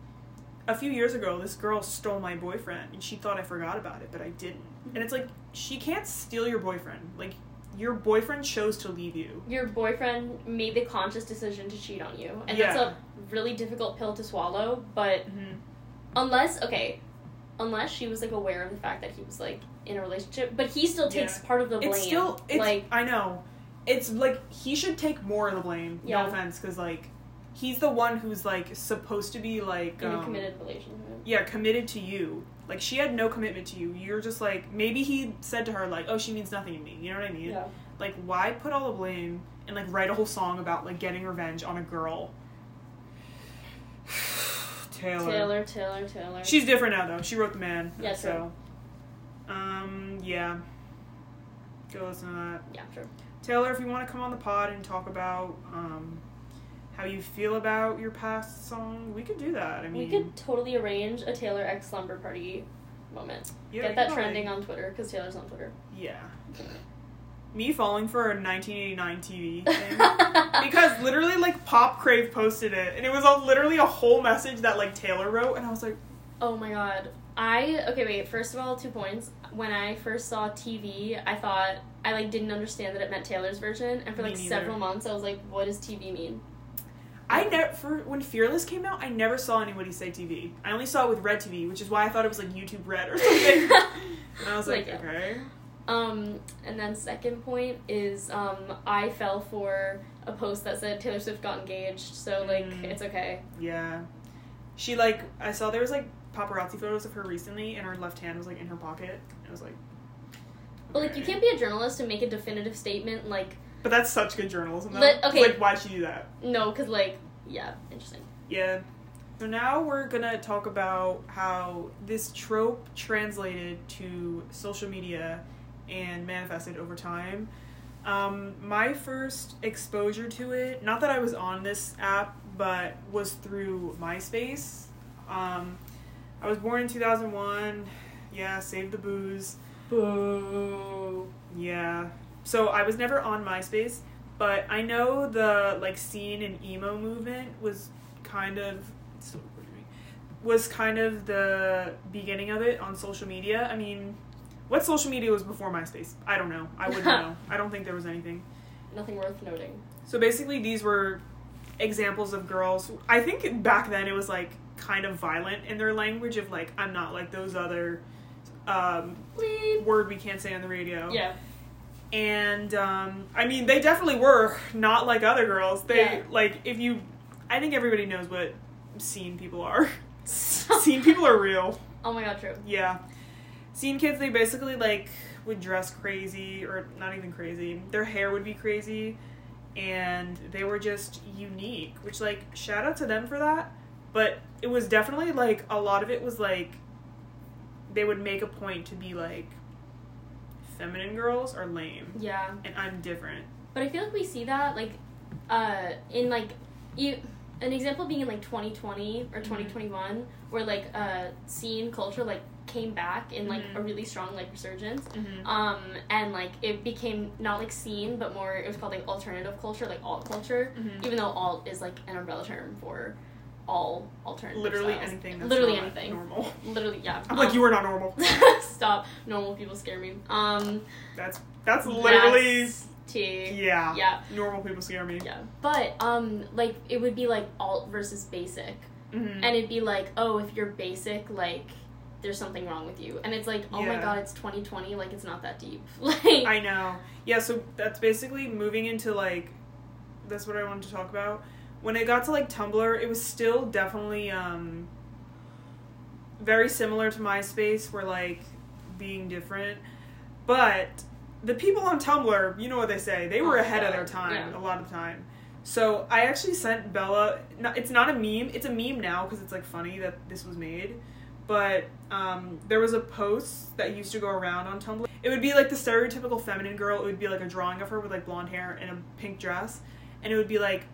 a few years ago, this girl stole my boyfriend, and she thought I forgot about it, but I didn't. And it's like she can't steal your boyfriend. Like your boyfriend chose to leave you. Your boyfriend made the conscious decision to cheat on you, and Yeah. that's a really difficult pill to swallow. But mm-hmm. unless okay, unless she was like aware of the fact that he was like in a relationship, but he still takes Yeah. part of the blame. It's still it's like I know. It's like he should take more of the blame. Yeah. No offense, because like he's the one who's like supposed to be like in a um, committed relationship. Yeah, committed to you. Like she had no commitment to you. You're just like maybe he said to her like, "Oh, she means nothing to me." You know what I mean? Yeah. Like why put all the blame and like write a whole song about like getting revenge on a girl? Taylor. Taylor, Taylor, Taylor. She's different now though. She wrote the man. Yeah, so. Um. Yeah. Go listen to that. yeah, sure. Taylor, if you want to come on the pod and talk about um, how you feel about your past song, we could do that. I mean, we could totally arrange a Taylor X slumber party moment. yeah, Get that trending probably- on Twitter because Taylor's on Twitter. Yeah. Me falling for a 1989 TV thing. because literally, like, Pop Crave posted it, and it was a, literally a whole message that, like, Taylor wrote, and I was like, Oh my god. I okay wait, first of all, two points. When I first saw TV, I thought I like didn't understand that it meant Taylor's version, and for like several months I was like, what does TV mean? I never, for when Fearless came out, I never saw anybody say TV. I only saw it with Red TV, which is why I thought it was, like, YouTube Red or something. and I was like, Like, okay. Um, and then second point is um I fell for a post that said Taylor Swift got engaged, so like Mm. it's okay. Yeah. She like I saw there was like paparazzi photos of her recently and her left hand was like in her pocket. I was like But like you can't be a journalist and make a definitive statement like But that's such good journalism though. Let- okay. Like why'd she do that? no, because like yeah, interesting. Yeah. So now we're gonna talk about how this trope translated to social media and manifested over time. Um, my first exposure to it, not that I was on this app, but was through MySpace. Um, I was born in 2001. Yeah, save the booze. Boo. Yeah. So I was never on MySpace, but I know the like scene and emo movement was kind of still recording me, was kind of the beginning of it on social media. I mean, what social media was before MySpace? I don't know. I wouldn't know. I don't think there was anything. Nothing worth noting. So basically, these were examples of girls. I think back then it was like kind of violent in their language of like I'm not like those other um, word we can't say on the radio. Yeah. And um, I mean, they definitely were not like other girls. They Yeah. like if you, I think everybody knows what scene people are. scene people are real. Oh my god, true. Yeah, scene kids. They basically like would dress crazy or not even crazy. Their hair would be crazy, and they were just unique. Which like shout out to them for that. But it was definitely like a lot of it was like they would make a point to be like feminine girls are lame Yeah. and I'm different. But I feel like we see that like uh in like you an example being in like 2020 Mm-hmm. or 2021 where like uh scene culture like came back in like Mhm. a really strong like resurgence Mm-hmm. um and like it became not like scene but more it was called like alternative culture like alt culture Mhm. even though alt is like an umbrella term for all alternative Literally styles. anything. That's literally not anything Normal. literally yeah I'm like Um, you are not normal. stop normal people scare me um That's that's literally yes, T yeah. yeah Normal people scare me. yeah but um like it would be like alt versus basic Mm-hmm. and it'd be like oh if you're basic like there's something wrong with you and it's like oh my god it's 2020 like it's not that deep like I know. Yeah, so that's basically moving into like that's what I wanted to talk about. When it got to like Tumblr, it was still definitely um very similar to MySpace where like being different. But the people on Tumblr, you know what they say, they were Oh, ahead of their time Yeah. a lot of the time. So I actually sent Bella. It's not a meme. It's a meme now because it's like funny that this was made. but um, there was a post that used to go around on Tumblr. It would be like the stereotypical feminine girl. It would be like a drawing of her with like blonde hair and a pink dress, and it would be like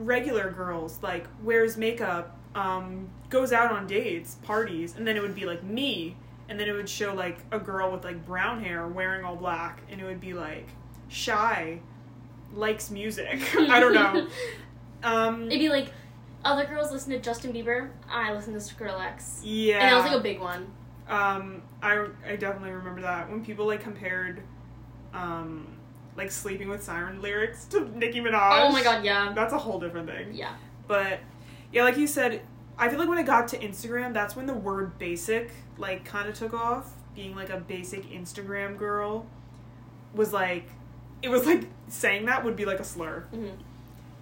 regular girls like wears makeup, um, goes out on dates, parties, and then it would be like me, and then it would show like a girl with like brown hair wearing all black, and it would be like shy, likes music. I don't know. Um, It'd be like other girls listen to Justin Bieber. I listen to Skrillex. yeah, And that was like a big one. Um, I I definitely remember that when people like compared, um, like sleeping with siren lyrics to Nicki Minaj. Oh my god, yeah. that's a whole different thing. Yeah. But yeah, like you said, I feel like when it got to Instagram, that's when the word basic like kind of took off. Being like a basic Instagram girl was like, it was like saying that would be like a slur. hmm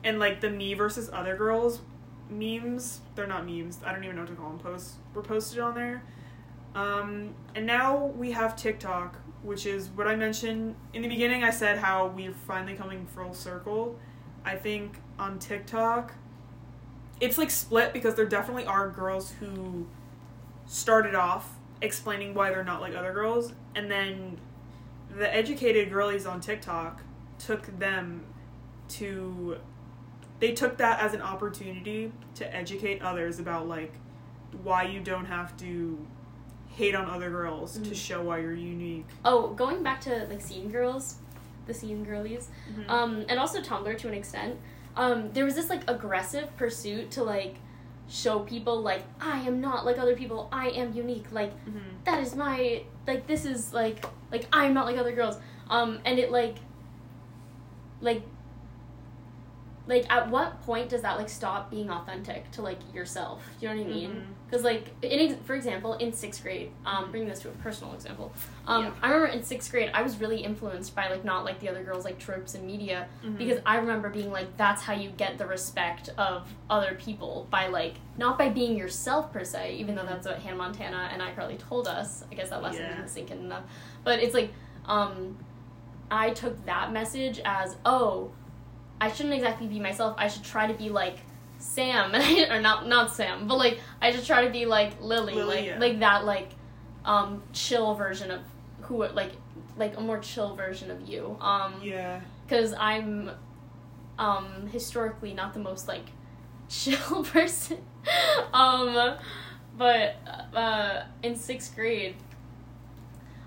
And like the me versus other girls memes, they're not memes. I don't even know what to call them. Posts were posted on there. Um, and now we have TikTok, which is what I mentioned in the beginning. I said how we're finally coming full circle. I think on TikTok, it's like split because there definitely are girls who started off explaining why they're not like other girls, and then the educated girlies on TikTok took them to they took that as an opportunity to educate others about like why you don't have to hate on other girls to Mhm. show why you're unique. Oh, going back to like scene girls, the scene girlies, Mhm. um, and also Tumblr to an extent. Um, there was this like aggressive pursuit to like show people like I am not like other people. I am unique. Like Mhm. that is my like this is like like I'm not like other girls. Um, and it like like like at what point does that like stop being authentic to like yourself? You know what I mean? Because like in ex- for example, in sixth grade, um, bringing this to a personal example, um, Yeah. I remember in sixth grade I was really influenced by like not like the other girls like tropes in media Mhm. because I remember being like that's how you get the respect of other people by like not by being yourself per se, even though that's what Hannah Montana and i iCarly told us. I guess that lesson Yeah. didn't sink in enough, but it's like um, I took that message as oh I shouldn't exactly be myself. I should try to be like Sam, or not not Sam, but like I just try to be like Lily, Lily, like yeah. like that like um chill version of who like like a more chill version of you. Um, yeah. because I'm um historically not the most like chill person. um, but uh, in sixth grade,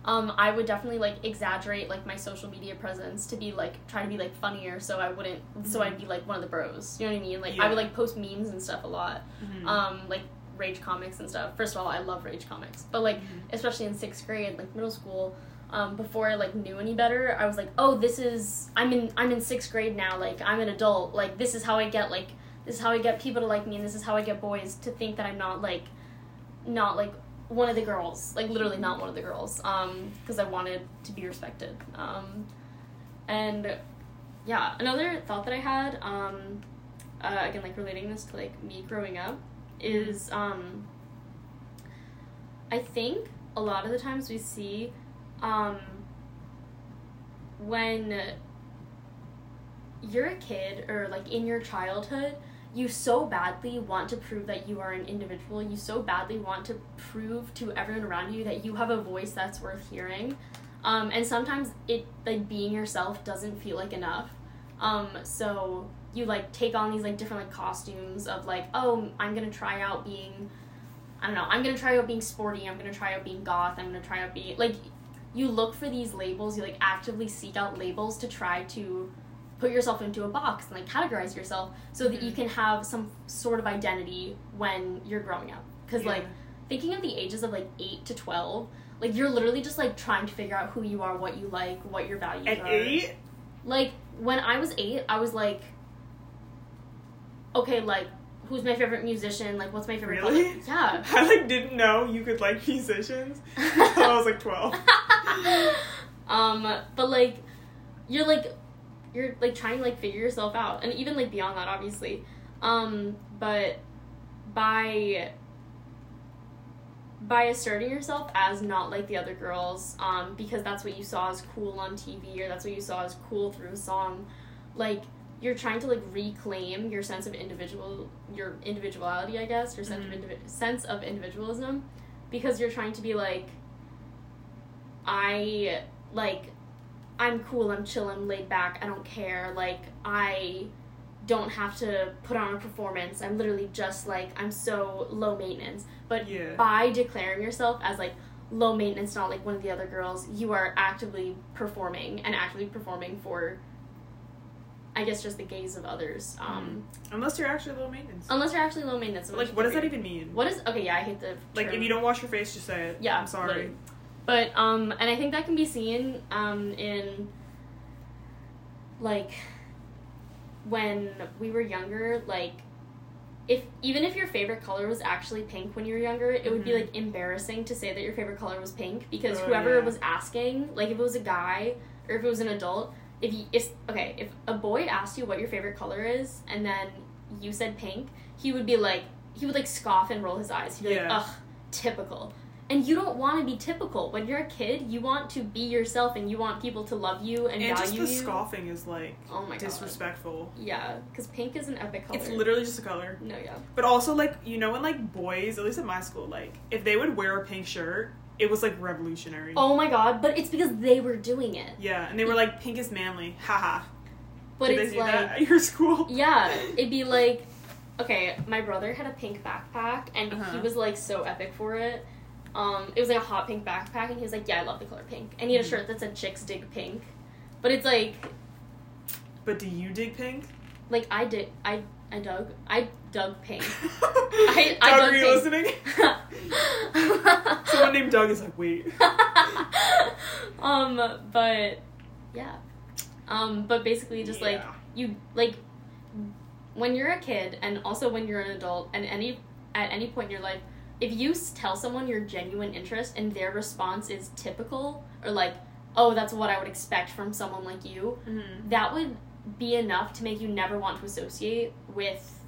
um, I would definitely like exaggerate like my social media presence to be like try to be like funnier, so I wouldn't, so I'd be like one of the bros. You know what I mean? Like I would like post memes and stuff a lot, Mhm. um, like rage comics and stuff. First of all, I love rage comics, but like Mhm. especially in sixth grade, like middle school, um, before I like knew any better, I was like, oh, this is I'm in I'm in sixth grade now. Like I'm an adult. Like this is how I get like this is how I get people to like me, and this is how I get boys to think that I'm not like not like one of the girls, like literally not one of the girls, um, because I wanted to be respected. Um, and yeah, another thought that I had, um, uh, again, like relating this to like me growing up, is um, I think a lot of the times we see um, when you're a kid or like in your childhood you so badly want to prove that you are an individual. You so badly want to prove to everyone around you that you have a voice that's worth hearing. Um, and sometimes it like being yourself doesn't feel like enough. Um, so you like take on these like different like costumes of like oh i'm gonna try out being i don't know i'm gonna try out being sporty i'm gonna try out being goth i'm gonna try out being like you look for these labels you like actively seek out labels to try to put yourself into a box and like categorize yourself so that you Mhm. can have some sort of identity when you're growing up because like thinking of the ages of like 8 to 12 like you're literally just like trying to figure out who you are what you like what your values are. At are eight, like when I was eight, I was like, okay, like who's my favorite musician? Like what's my favorite? Really? color? Yeah. I like didn't know you could like musicians. until I was like twelve. um, but like you're like you're like trying to like figure yourself out, and even like beyond that, obviously. Um, but by by asserting yourself as not like the other girls, um, because that's what you saw as cool on TV or that's what you saw as cool through a song, like you're trying to like reclaim your sense of individual your individuality, I guess, your sense Mhm. of indivi- sense of individualism because you're trying to be like I like I'm cool, I'm chill, I'm laid back, I don't care, like I don't have to put on a performance. I'm literally just like I'm so low maintenance. But Yeah. by declaring yourself as like low maintenance, not like one of the other girls, you are actively performing and actively performing for I guess just the gaze of others. Um Unless you're actually low maintenance. unless you're actually low maintenance. like, what does that even mean? What is okay? Yeah, I hate the Like, term. if you don't wash your face, just say it. Yeah, I'm sorry. literally. But um, and I think that can be seen um in like when we were younger, like if even if your favorite color was actually pink when you were younger, it would be Mhm. like embarrassing to say that your favorite color was pink because Oh, whoever yeah. was asking, like if it was a guy or if it was an adult, if you if okay, if a boy asked you what your favorite color is and then you said pink, he would be like he would like scoff and roll his eyes. He'd be Yeah. like, ugh, typical. And you don't want to be typical. When you're a kid, you want to be yourself and you want people to love you and, value you. And just the scoffing is like Oh my god. disrespectful. Yeah, because pink is an epic color. It's literally just a color. No, yeah. But also, like, you know, when, like, boys, at least at my school, like, if they would wear a pink shirt, it was, like, revolutionary. Oh my god, but it's because they were doing it. Yeah, and they were like, pink is manly. Haha. But Did it's they do like, that at your school? yeah, it'd be like, okay, my brother had a pink backpack and he Uh-huh. was like so epic for it. Um, it was like a hot pink backpack, and he was like, "Yeah, I love the color pink." And he had a Mhm. shirt that said "Chicks dig pink," but it's like, But do you dig pink? like I did, I I dug, I dug pink. I, I Doug, dug are you pink. listening? Someone named Doug is like, wait. um, but yeah, um, but basically, just like you like when you're a kid, and also when you're an adult, and any at any point in your life, if you tell someone your genuine interest and their response is typical or like, oh, that's what I would expect from someone like you, Mhm. that would be enough to make you never want to associate with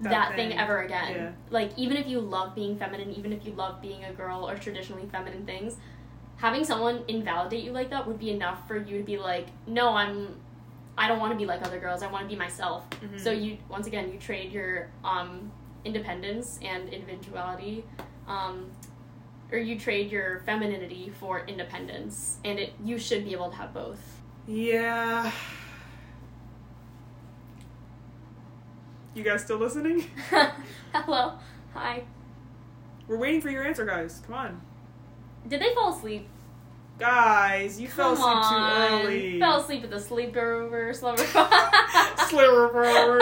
That that, thing. thing. ever again. Yeah. Like even if you love being feminine, even if you love being a girl or traditionally feminine things, having someone invalidate you like that would be enough for you to be like, no, I'm I don't want to be like other girls. I want to be myself. Mhm. So you once again you trade your um independence and individuality um or you trade your femininity for independence and it you should be able to have both. Yeah. You guys still listening? Hello. Hi. We're waiting for your answer, guys. Come on. Did they fall asleep? Guys, you fell asleep on. too early. Fell asleep at the sleepover slumber. Slumber.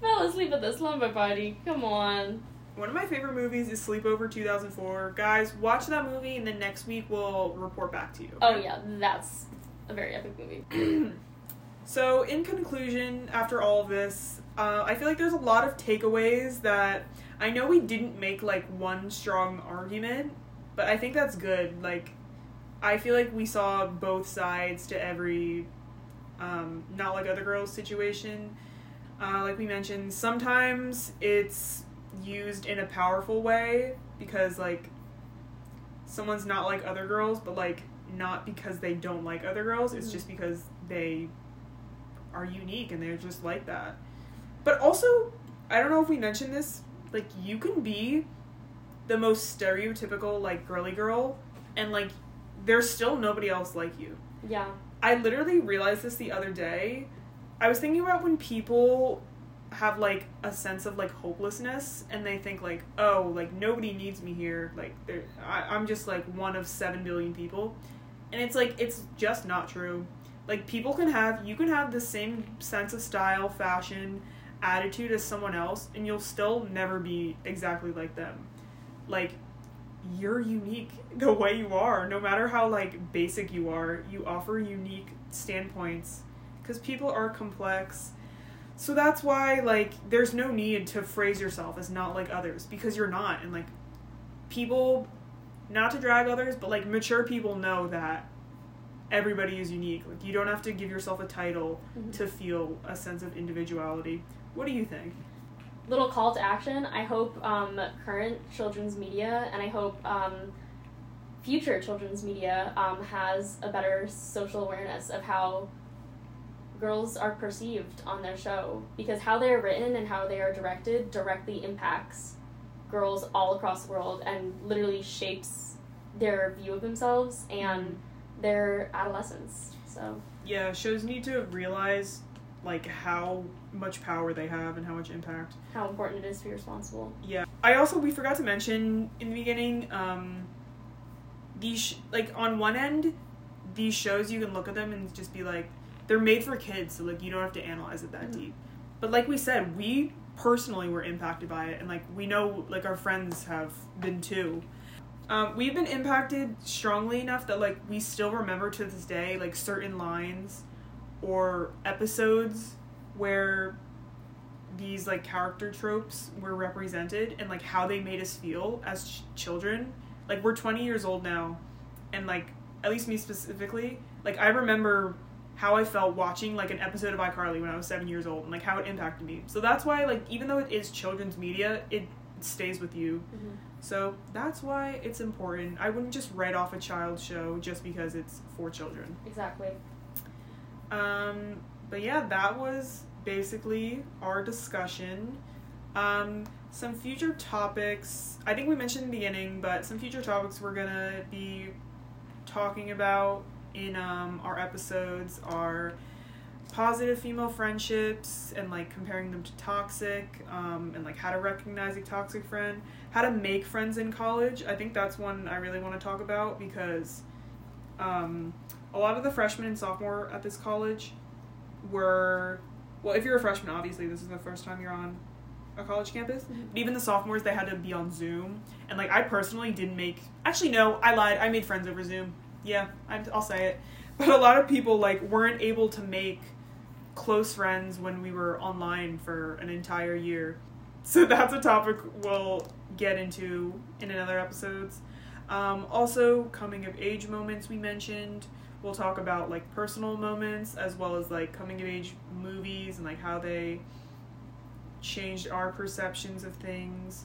Fell asleep at the slumber party. Come on. One of my favorite movies is Sleepover 2004. Guys, watch that movie and then next week we'll report back to you. Oh yeah, that's a very epic movie. So, in conclusion, after all of this, uh, I feel like there's a lot of takeaways that I know we didn't make like one strong argument, but I think that's good. Like, I feel like we saw both sides to every um, not like other girls situation. Uh, like we mentioned, sometimes it's used in a powerful way because like someone's not like other girls, but like not because they don't like other girls. It's Mhm. just because they are unique and they're just like that. But also, I don't know if we mentioned this, like you can be the most stereotypical like girly girl and like there's still nobody else like you. Yeah. I literally realized this the other day. I was thinking about when people have like a sense of like hopelessness and they think like, oh, like nobody needs me here. Like they're, I'm just like one of seven billion people, and it's like it's just not true. Like people can have you can have the same sense of style, fashion, attitude as someone else, and you'll still never be exactly like them. Like you're unique the way you are no matter how like basic you are you offer unique standpoints because people are complex so that's why like there's no need to phrase yourself as not like others because you're not and like people not to drag others but like mature people know that everybody is unique like you don't have to give yourself a title Mhm. to feel a sense of individuality what do you think Little call to action. I hope um, current children's media and I hope um, future children's media um, has a better social awareness of how girls are perceived on their show because how they are written and how they are directed directly impacts girls all across the world and literally shapes their view of themselves and their adolescence. So Yeah, shows need to realize like how much power they have and how much impact. how important it is to be responsible. Yeah. I also we forgot to mention in the beginning um these sh- like on one end these shows you can look at them and just be like they're made for kids so like you don't have to analyze it that Mhm. deep. But like we said, we personally were impacted by it and like we know like our friends have been too. Um, we've been impacted strongly enough that like we still remember to this day like certain lines or episodes where these like character tropes were represented and like how they made us feel as ch- children like we're 20 years old now and like at least me specifically like i remember how i felt watching like an episode of icarly when i was seven years old and like how it impacted me so that's why like even though it is children's media it stays with you so that's why it's important i wouldn't just write off a child show just because it's for children Exactly. um, but yeah, that was basically our discussion. Um, some future topics. I think we mentioned in the beginning, but some future topics we're gonna be talking about in um, our episodes are positive female friendships and like comparing them to toxic um, and like how to recognize a toxic friend how to make friends in college. I think that's one i really want to talk about because um, a lot of the freshmen and sophomore at this college were well if you're a freshman obviously this is the first time you're on a college campus Mhm. but even the sophomores they had to be on zoom. And like i personally didn't make actually no i lied. I made friends over zoom yeah I'm, i'll say it. But a lot of people like weren't able to make close friends when we were online for an entire year. So that's a topic we'll get into in another episodes. Um, also coming of age moments we mentioned. We'll talk about like personal moments as well as like coming of age movies and like how they changed our perceptions of things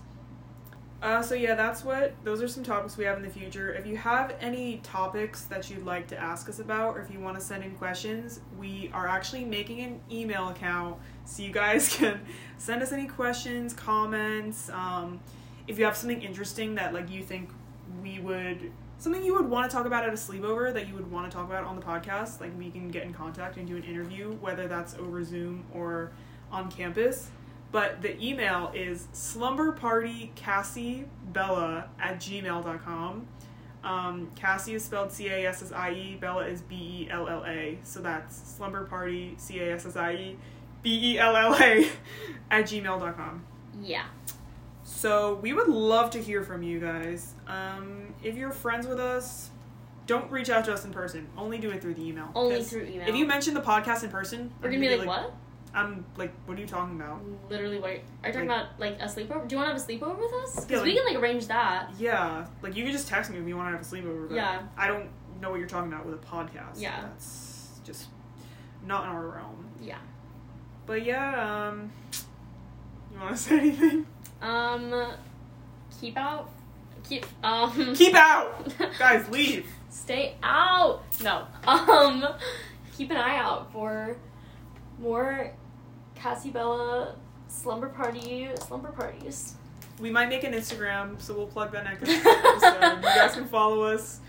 uh, so yeah that's what those are some topics we have in the future. If you have any topics that you'd like to ask us about or if you want to send in questions we are actually making an email account so you guys can send us any questions comments um, if you have something interesting that like you think we would something you would want to talk about at a sleepover that you would want to talk about on the podcast like we can get in contact and do an interview whether that's over zoom or on campus but the email is slumberpartycassiebella at gmail.com um, Cassie is spelled C-A-S-S-I-E, Bella is B-E-L-L-A. So that's slumberparty, C-A-S-S-I-E, B-E-L-L-A at gmail.com. Yeah. So we would love to hear from you guys. Um, if you're friends with us, don't reach out to us in person. Only do it through the email. Only through email. If you mention the podcast in person, We're gonna be like, what? I'm like, what are you talking about? Literally, what? Are you talking Like- about like a sleepover? Do you want to have a sleepover with us? Because Yeah, we can like arrange that. Yeah, like you can just text me if you want to have a sleepover. But Yeah. I don't know what you're talking about with a podcast. Yeah. That's just not in our realm. Yeah. But yeah, um, you want to say anything? Um, keep out. Keep um. Keep out, guys. Leave. Stay out. No. Um, keep an eye out for more Cassie Bella slumber party slumber parties. We might make an Instagram, so we'll plug that next episode. you guys can follow us.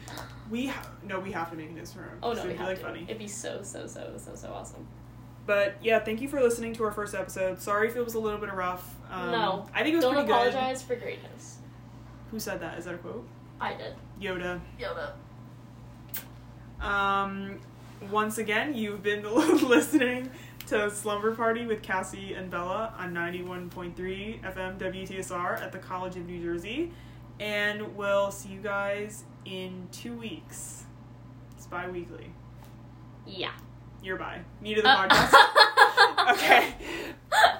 We ha- no, we have to make an Instagram. Oh no, we it'd be have like to. funny. It'd be so so so so so awesome. But yeah, thank you for listening to our first episode. Sorry if it was a little bit rough. Um, No, I think it was Don't pretty apologize for greatness. Who said that? Is that a quote? I did. Yoda. Yoda. Um, once again, you've been listening to Slumber Party with Cassie and Bella on 91.3 FM WTSR at the College of New Jersey. And we'll see you guys in two weeks. It's bi weekly. Yeah. You're bi. Me to the Uh, podcast. okay.